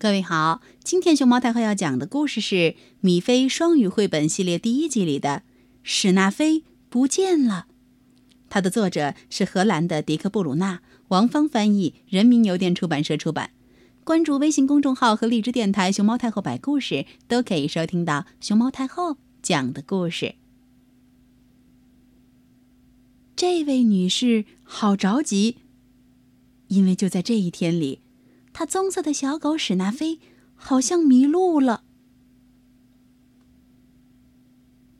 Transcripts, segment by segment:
各位好，今天熊猫太后要讲的故事是《米菲双语绘本系列》第一集里的《史纳菲不见了》。它的作者是荷兰的迪克·布鲁纳，王芳翻译，人民邮电出版社出版。关注微信公众号和荔枝电台“熊猫太后摆故事”，都可以收听到熊猫太后讲的故事。这位女士好着急，因为就在这一天里。他棕色的小狗史纳菲好像迷路了。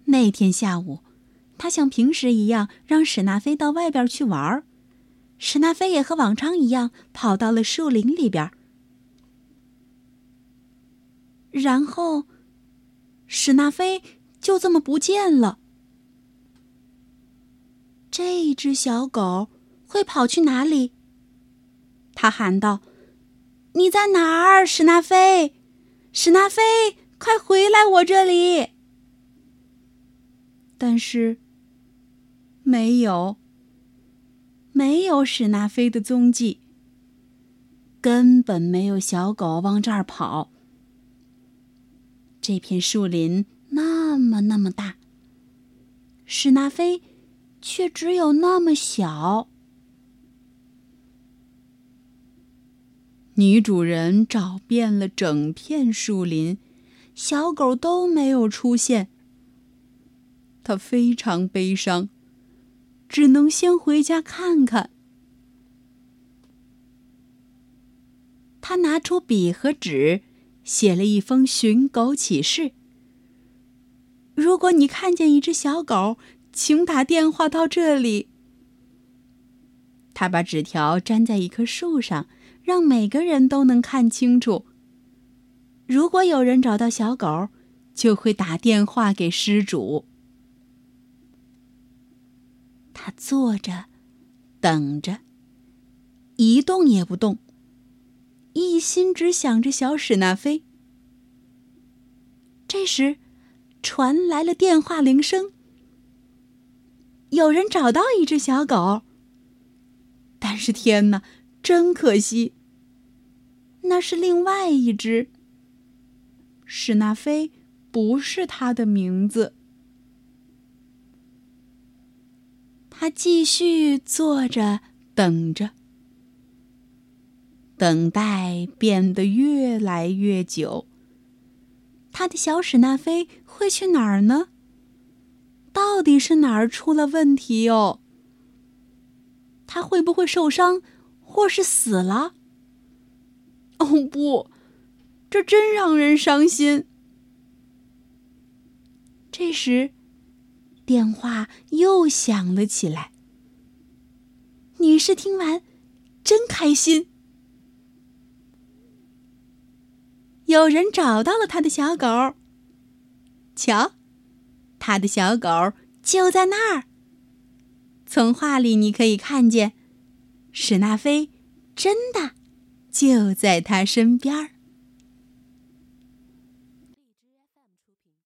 那天下午，他像平时一样让史纳菲到外边去玩儿。史纳菲也和往常一样跑到了树林里边。然后，史纳菲就这么不见了。这只小狗会跑去哪里？他喊道。你在哪儿，史纳菲？史纳菲，快回来我这里！但是，没有，没有史纳菲的踪迹。根本没有小狗往这儿跑。这片树林那么那么大，史纳菲却只有那么小。女主人找遍了整片树林，小狗都没有出现。她非常悲伤，只能先回家看看。她拿出笔和纸，写了一封寻狗启事。如果你看见一只小狗，请打电话到这里。她把纸条粘在一棵树上。让每个人都能看清楚。如果有人找到小狗，就会打电话给失主。他坐着，等着，一动也不动，一心只想着小史纳菲。这时，传来了电话铃声。有人找到一只小狗，但是天哪，真可惜！那是另外一只。史纳菲不是他的名字。他继续坐着等着，等待变得越来越久。他的小史纳菲会去哪儿呢？到底是哪儿出了问题哦？他会不会受伤，或是死了？哦不，这真让人伤心。这时，电话又响了起来。女士听完，真开心。有人找到了他的小狗。瞧，他的小狗就在那儿。从画里你可以看见，史纳菲真的。就在他身边儿。